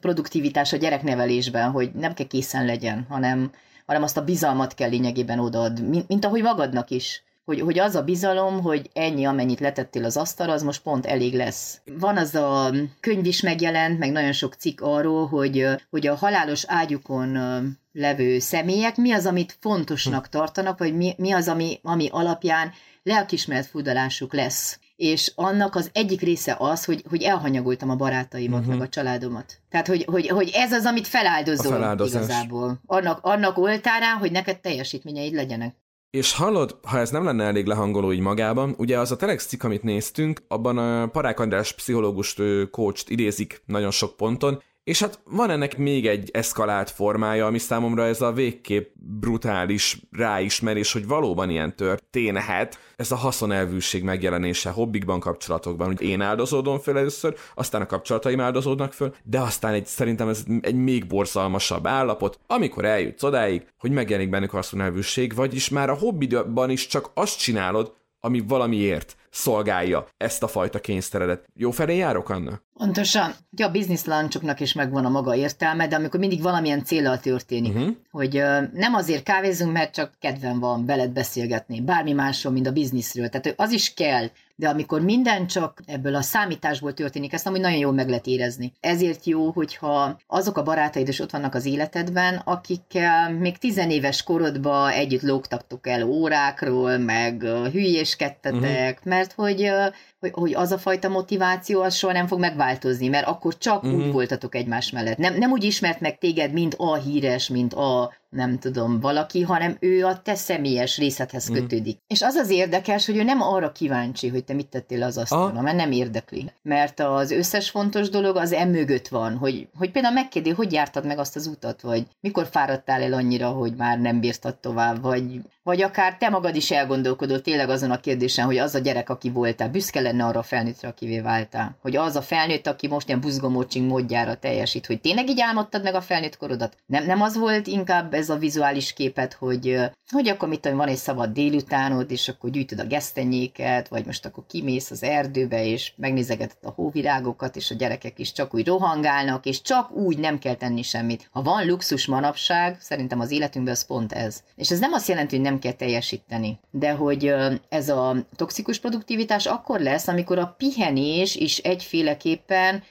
produktivitás a gyereknevelésben, hogy nem kell készen legyen, hanem, hanem azt a bizalmat kell lényegében odaad, mint, mint ahogy magadnak is. Hogy, hogy az a bizalom, hogy ennyi, amennyit letettél az asztalra, az most pont elég lesz. Van az a könyv is megjelent, meg nagyon sok cikk arról, hogy, hogy a halálos ágyukon levő személyek mi az, amit fontosnak tartanak, vagy mi, mi az, ami, ami alapján lelkismeret fudalásuk lesz és annak az egyik része az, hogy, hogy elhanyagoltam a barátaimat, uh-huh. meg a családomat. Tehát, hogy, hogy, hogy ez az, amit feláldozol igazából. Annak, annak oltárán, hogy neked teljesítményeid legyenek. És hallod, ha ez nem lenne elég lehangoló így magában, ugye az a Telex cikk, amit néztünk, abban a Parák András pszichológust, coacht idézik nagyon sok ponton, és hát van ennek még egy eszkalált formája, ami számomra ez a végképp brutális ráismerés, hogy valóban ilyen történhet. Ez a haszonelvűség megjelenése hobbikban, kapcsolatokban, hogy én áldozódom föl először, aztán a kapcsolataim áldozódnak föl, de aztán egy, szerintem ez egy még borzalmasabb állapot, amikor eljutsz odáig, hogy megjelenik bennük haszonelvűség, vagyis már a hobbiban is csak azt csinálod, ami valamiért szolgálja ezt a fajta kényszeredet. Jó felé járok, Anna? Pontosan. Ugye a business lunchoknak is megvan a maga értelme, de amikor mindig valamilyen célral történik, uh-huh. hogy uh, nem azért kávézunk, mert csak kedven van veled beszélgetni, bármi másról, mint a bizniszről. Tehát az is kell, de amikor minden csak ebből a számításból történik, ezt amúgy nagyon jól meg lehet érezni. Ezért jó, hogyha azok a barátaid is ott vannak az életedben, akikkel még tizenéves korodban együtt lógtattok el órákról, meg hülyéskedtetek, uh-huh. mert hogy hogy, hogy az a fajta motiváció az soha nem fog megváltozni, mert akkor csak uh-huh. úgy mhm. voltatok egymás mellett. Nem, nem úgy ismert meg téged, mint a híres, mint a nem tudom, valaki, hanem ő a te személyes részedhez mm. kötődik. És az az érdekes, hogy ő nem arra kíváncsi, hogy te mit tettél az asztalon, ah. mert nem érdekli. Mert az összes fontos dolog az emögött van, hogy, hogy például megkérdezi, hogy jártad meg azt az utat, vagy mikor fáradtál el annyira, hogy már nem bírtad tovább, vagy, vagy akár te magad is elgondolkodol tényleg azon a kérdésen, hogy az a gyerek, aki voltál, büszke lenne arra a felnőttre, akivé váltál. Hogy az a felnőtt, aki most ilyen buzgomócsing módjára teljesít, hogy tényleg így álmodtad meg a felnőtt korodat. Nem, nem az volt inkább ez a vizuális képet, hogy, hogy akkor mit tudom, van egy szabad délutánod, és akkor gyűjtöd a gesztenyéket, vagy most akkor kimész az erdőbe, és megnézegeted a hóvirágokat, és a gyerekek is csak úgy rohangálnak, és csak úgy nem kell tenni semmit. Ha van luxus manapság, szerintem az életünkben az pont ez. És ez nem azt jelenti, hogy nem kell teljesíteni, de hogy ez a toxikus produktivitás akkor lesz, amikor a pihenés is egyféleképpen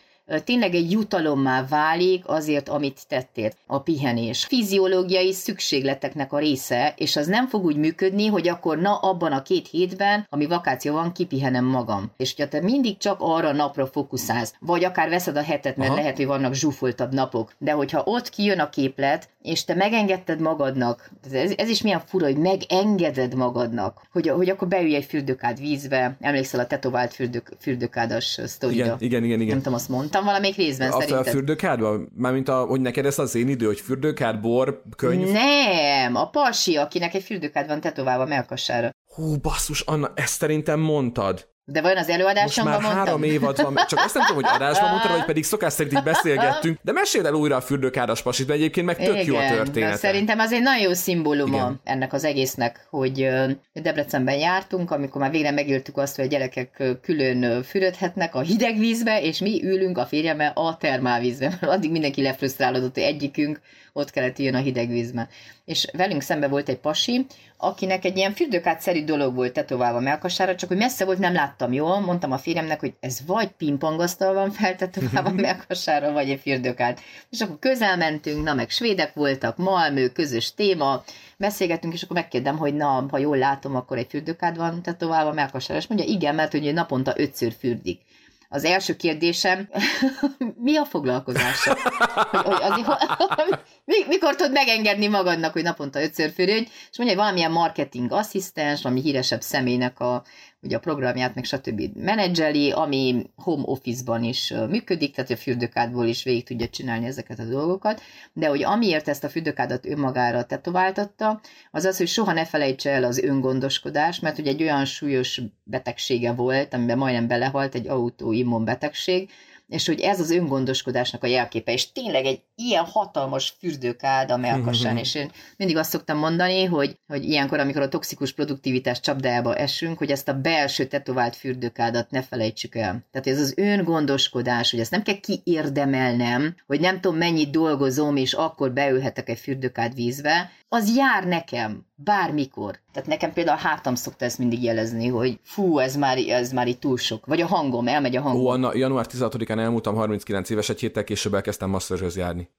tényleg egy jutalommá válik azért, amit tettél. A pihenés. Fiziológiai szükségleteknek a része, és az nem fog úgy működni, hogy akkor na abban a két hétben, ami vakáció van, kipihenem magam. És ha te mindig csak arra napra fókuszálsz, vagy akár veszed a hetet, mert Aha. lehet, hogy vannak zsúfoltabb napok, de hogyha ott kijön a képlet, és te megengedted magadnak, ez, ez is milyen fura, hogy megengeded magadnak, hogy, hogy akkor beülj egy fürdőkád vízbe, emlékszel a tetovált fürdők, fürdőkádas sztorira? Igen, igen, igen, igen. Nem tudom, azt mondtam valamelyik részben a, szerinted. A fürdőkádban? Mármint, a, hogy neked ez az én idő, hogy fürdőkád, bor, könyv? Nem, a pasi, akinek egy fürdőkád van tetoválva melkassára. Hú, basszus, Anna, ezt szerintem mondtad. De vajon az előadásomban Most már mondtam? három évad van, csak azt nem tudom, hogy adásban mondtad, vagy pedig szokás szerint így beszélgettünk, de meséld el újra a fürdőkádas pasit, mert egyébként meg tök jó a Igen, történet. de szerintem az egy nagyon jó szimbóluma Igen. Igen. ennek az egésznek, hogy Debrecenben jártunk, amikor már végre megéltük azt, hogy a gyerekek külön fürödhetnek a hideg vízbe, és mi ülünk a férjemmel a termálvízbe, mert addig mindenki lefrusztrálódott, hogy egyikünk ott kellett jön a hideg vízbe. És velünk szembe volt egy pasi, akinek egy ilyen fürdőkát-szerű dolog volt tetoválva melkasára, csak hogy messze volt, nem láttam jól, mondtam a férjemnek, hogy ez vagy pingpongasztal van feltetoválva a melkasára, vagy egy fürdőkát. És akkor közel mentünk, na meg svédek voltak, Malmö, közös téma, beszélgettünk, és akkor megkérdem, hogy na, ha jól látom, akkor egy fürdőkád van tetoválva a melkasára, és mondja, igen, mert hogy naponta ötször fürdik. Az első kérdésem, mi a foglalkozása? Hogy, hogy azért, mikor tudod megengedni magadnak, hogy naponta ötször fürödj, és mondja, hogy valamilyen marketing asszisztens, valami híresebb személynek a, ugye a programját, meg stb. menedzseli, ami home office-ban is működik, tehát a fürdőkádból is végig tudja csinálni ezeket a dolgokat, de hogy amiért ezt a fürdőkádat önmagára tetováltatta, az az, hogy soha ne felejtse el az öngondoskodást, mert ugye egy olyan súlyos betegsége volt, amiben majdnem belehalt, egy autoimmun betegség, és hogy ez az öngondoskodásnak a jelképe, és tényleg egy ilyen hatalmas fürdőkád a melkasán, és én mindig azt szoktam mondani, hogy, hogy ilyenkor, amikor a toxikus produktivitás csapdájába esünk, hogy ezt a belső tetovált fürdőkádat ne felejtsük el. Tehát ez az öngondoskodás, hogy ezt nem kell kiérdemelnem, hogy nem tudom mennyit dolgozom, és akkor beülhetek egy fürdőkád vízbe, az jár nekem, bármikor. Tehát nekem például a hátam szokta ezt mindig jelezni, hogy fú, ez már, ez már itt túl sok. Vagy a hangom, elmegy a hangom. Ó, Anna, január 16-án elmúltam 39 éves, egy héttel később elkezdtem masszörhöz járni.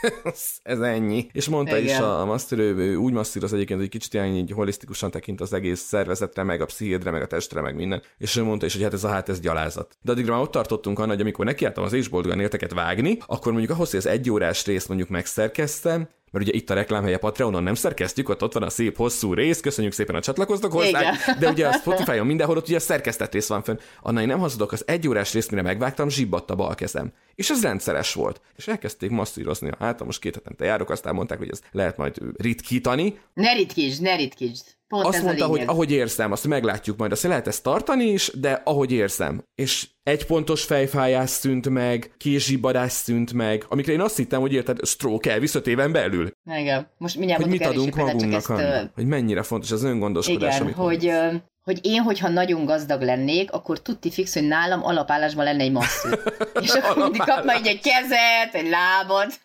ez, ennyi. És mondta Igen. is a, a masször, ő, úgy masszíroz egyébként, hogy kicsit ilyen így holisztikusan tekint az egész szervezetre, meg a pszichédre, meg a testre, meg minden. És ő mondta is, hogy hát ez a hát, ez gyalázat. De addigra már ott tartottunk Anna, hogy amikor nekiálltam az és boldogan érteket vágni, akkor mondjuk ahhoz, hogy az egy órás részt mondjuk megszerkeztem, mert ugye itt a reklámhelye Patreonon nem szerkesztjük, ott, ott van a szép hosszú rész, köszönjük szépen a csatlakoztok hozzá, Igen. de ugye a Spotify-on mindenhol ott ugye a szerkesztett rész van fönn. Annál én nem hazudok, az egy órás részt, mire megvágtam, zsibbadt a bal kezem. És ez rendszeres volt. És elkezdték masszírozni a hátam, most két hetente járok, aztán mondták, hogy ez lehet majd ritkítani. Ne ritkítsd, ne ritkítsd. Pont Azt mondta, hogy ahogy érzem, azt meglátjuk majd, azt lehet ezt tartani is, de ahogy érzem. És egy pontos fejfájás szűnt meg, kézsibadás szűnt meg, amikre én azt hittem, hogy érted, stroke elvisz öt éven belül. Igen. Most mindjárt Hogy mit adunk magunknak, ezt? Hogy mennyire fontos az öngondoskodás, Igen, amit hogy, mondasz. Hogy én, hogyha nagyon gazdag lennék, akkor tudti fix, hogy nálam alapállásban lenne egy masször. És akkor mindig kapna így egy kezet, egy lábat.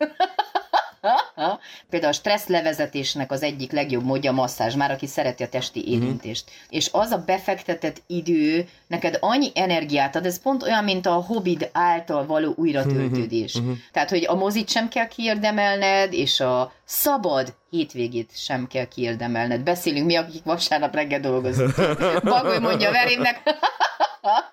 Például a stressz levezetésnek az egyik legjobb módja a masszázs, már aki szereti a testi érintést. És az a befektetett idő neked annyi energiát ad, ez pont olyan, mint a hobbid által való újratöltődés. Tehát, hogy a mozit sem kell kiérdemelned, és a szabad hétvégét sem kell kiérdemelned. Beszélünk mi, akik vasárnap reggel dolgozunk. Bagoly mondja verémnek.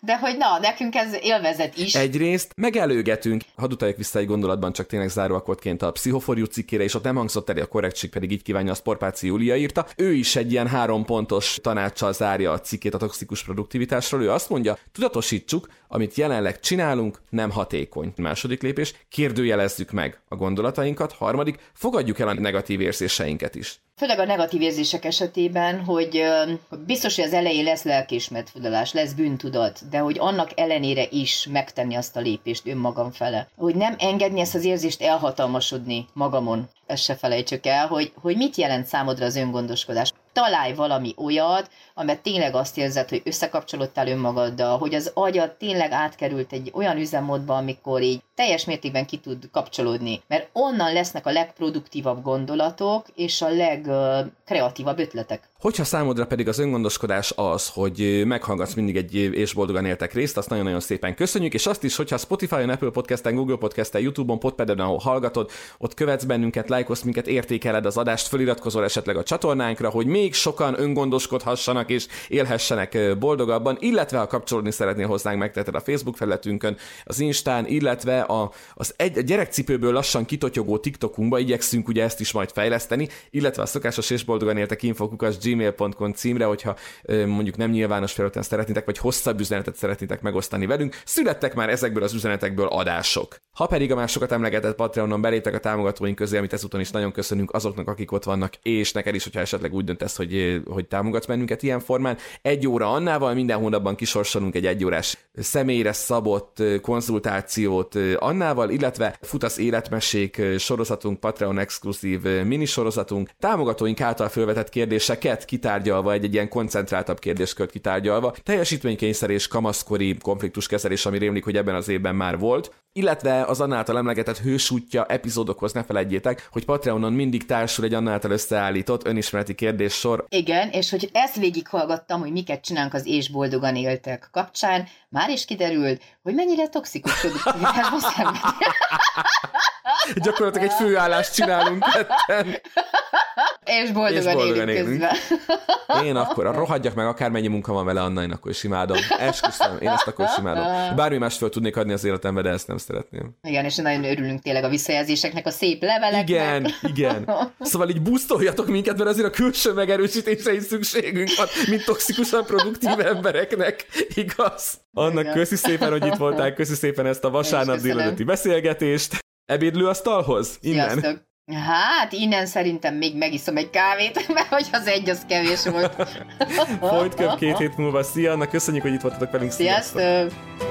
De hogy na, nekünk ez élvezet is. Egyrészt megelőgetünk, hadd utaljak vissza egy gondolatban, csak tényleg záróakkortként a pszichoforjú cikkére, és ott nem hangzott el, a korrektség pedig így kívánja, a Sporpáci Júlia írta. Ő is egy ilyen három pontos tanácssal zárja a cikkét a toxikus produktivitásról. Ő azt mondja, tudatosítsuk, amit jelenleg csinálunk, nem hatékony. Második lépés, kérdőjelezzük meg a gondolatainkat. Harmadik, fogadjuk el a negatív érzéseinket is. Főleg a negatív érzések esetében, hogy biztos, hogy az elején lesz lelkiismeretfudalás, lesz bűntudat, de hogy annak ellenére is megtenni azt a lépést önmagam fele. Hogy nem engedni ezt az érzést elhatalmasodni magamon. Ezt se felejtsük el, hogy, hogy mit jelent számodra az öngondoskodás. Találj valami olyat, amet tényleg azt érzed, hogy összekapcsolódtál önmagaddal, hogy az agyad tényleg átkerült egy olyan üzemmódba, amikor így teljes mértékben ki tud kapcsolódni. Mert onnan lesznek a legproduktívabb gondolatok, és a legkreatívabb ötletek. Hogyha számodra pedig az öngondoskodás az, hogy meghallgatsz mindig egy és boldogan éltek részt, azt nagyon-nagyon szépen köszönjük, és azt is, hogyha Spotify-on, Apple Podcast-en, Google Podcast-en, YouTube-on, Podpeden, ahol hallgatod, ott követsz bennünket, lájkolsz minket, értékeled az adást, feliratkozol esetleg a csatornánkra, hogy még sokan öngondoskodhassanak és élhessenek boldogabban, illetve ha kapcsolódni szeretnél hozzánk, megteheted a Facebook felületünkön, az Instán, illetve a, az egy, a gyerekcipőből lassan kitotyogó TikTokunkba, igyekszünk ugye ezt is majd fejleszteni, illetve a szokásos és boldogan éltek infokukas gmail.com címre, hogyha mondjuk nem nyilvános felületen szeretnétek, vagy hosszabb üzenetet szeretnétek megosztani velünk, születtek már ezekből az üzenetekből adások. Ha pedig a másokat emlegetett Patreonon beléptek a támogatóink közé, amit ezúton is nagyon köszönünk azoknak, akik ott vannak, és neked is, hogyha esetleg úgy döntesz, hogy, hogy támogatsz bennünket ilyen formán. Egy óra Annával, minden hónapban kisorsolunk egy egyórás személyre szabott konzultációt Annával, illetve futasz életmesék sorozatunk, Patreon exkluzív minisorozatunk, támogatóink által felvetett kérdéseket kitárgyalva, egy, egy ilyen koncentráltabb kérdéskört kitárgyalva, teljesítménykényszer és kamaszkori konfliktuskezelés, ami rémlik, hogy ebben az évben már volt, illetve az annáltal emlegetett hősútja epizódokhoz ne felejtjétek, hogy Patreonon mindig társul egy annáltal összeállított önismereti kérdés sor. Igen, és hogy ezt végighallgattam, hogy miket csinálunk az és boldogan éltek kapcsán, már is kiderült, hogy mennyire toxikus. Gyakorlatilag egy főállást csinálunk ketten. És boldogan, és boldogan élünk, közben. Én akkor a rohadjak meg, akármennyi munka van vele, Anna, én akkor is imádom. Esküszöm, én ezt akkor is imádom. Bármi más fel tudnék adni az életembe, de ezt nem szeretném. Igen, és nagyon örülünk tényleg a visszajelzéseknek, a szép leveleknek. Igen, igen. Szóval így busztoljatok minket, mert azért a külső megerősítésre is szükségünk van, mint toxikusan produktív embereknek, igaz? Annak igen. köszi szépen, hogy itt voltál, köszi szépen ezt a vasárnap délelőtti beszélgetést. Ebédlőasztalhoz? Innen? Sziasztok. Hát, innen szerintem még megiszom egy kávét, mert hogy az egy, az kevés volt. Folyt két hét múlva. Szia, Anna, köszönjük, hogy itt voltatok velünk. Sziasztok! Sziasztok.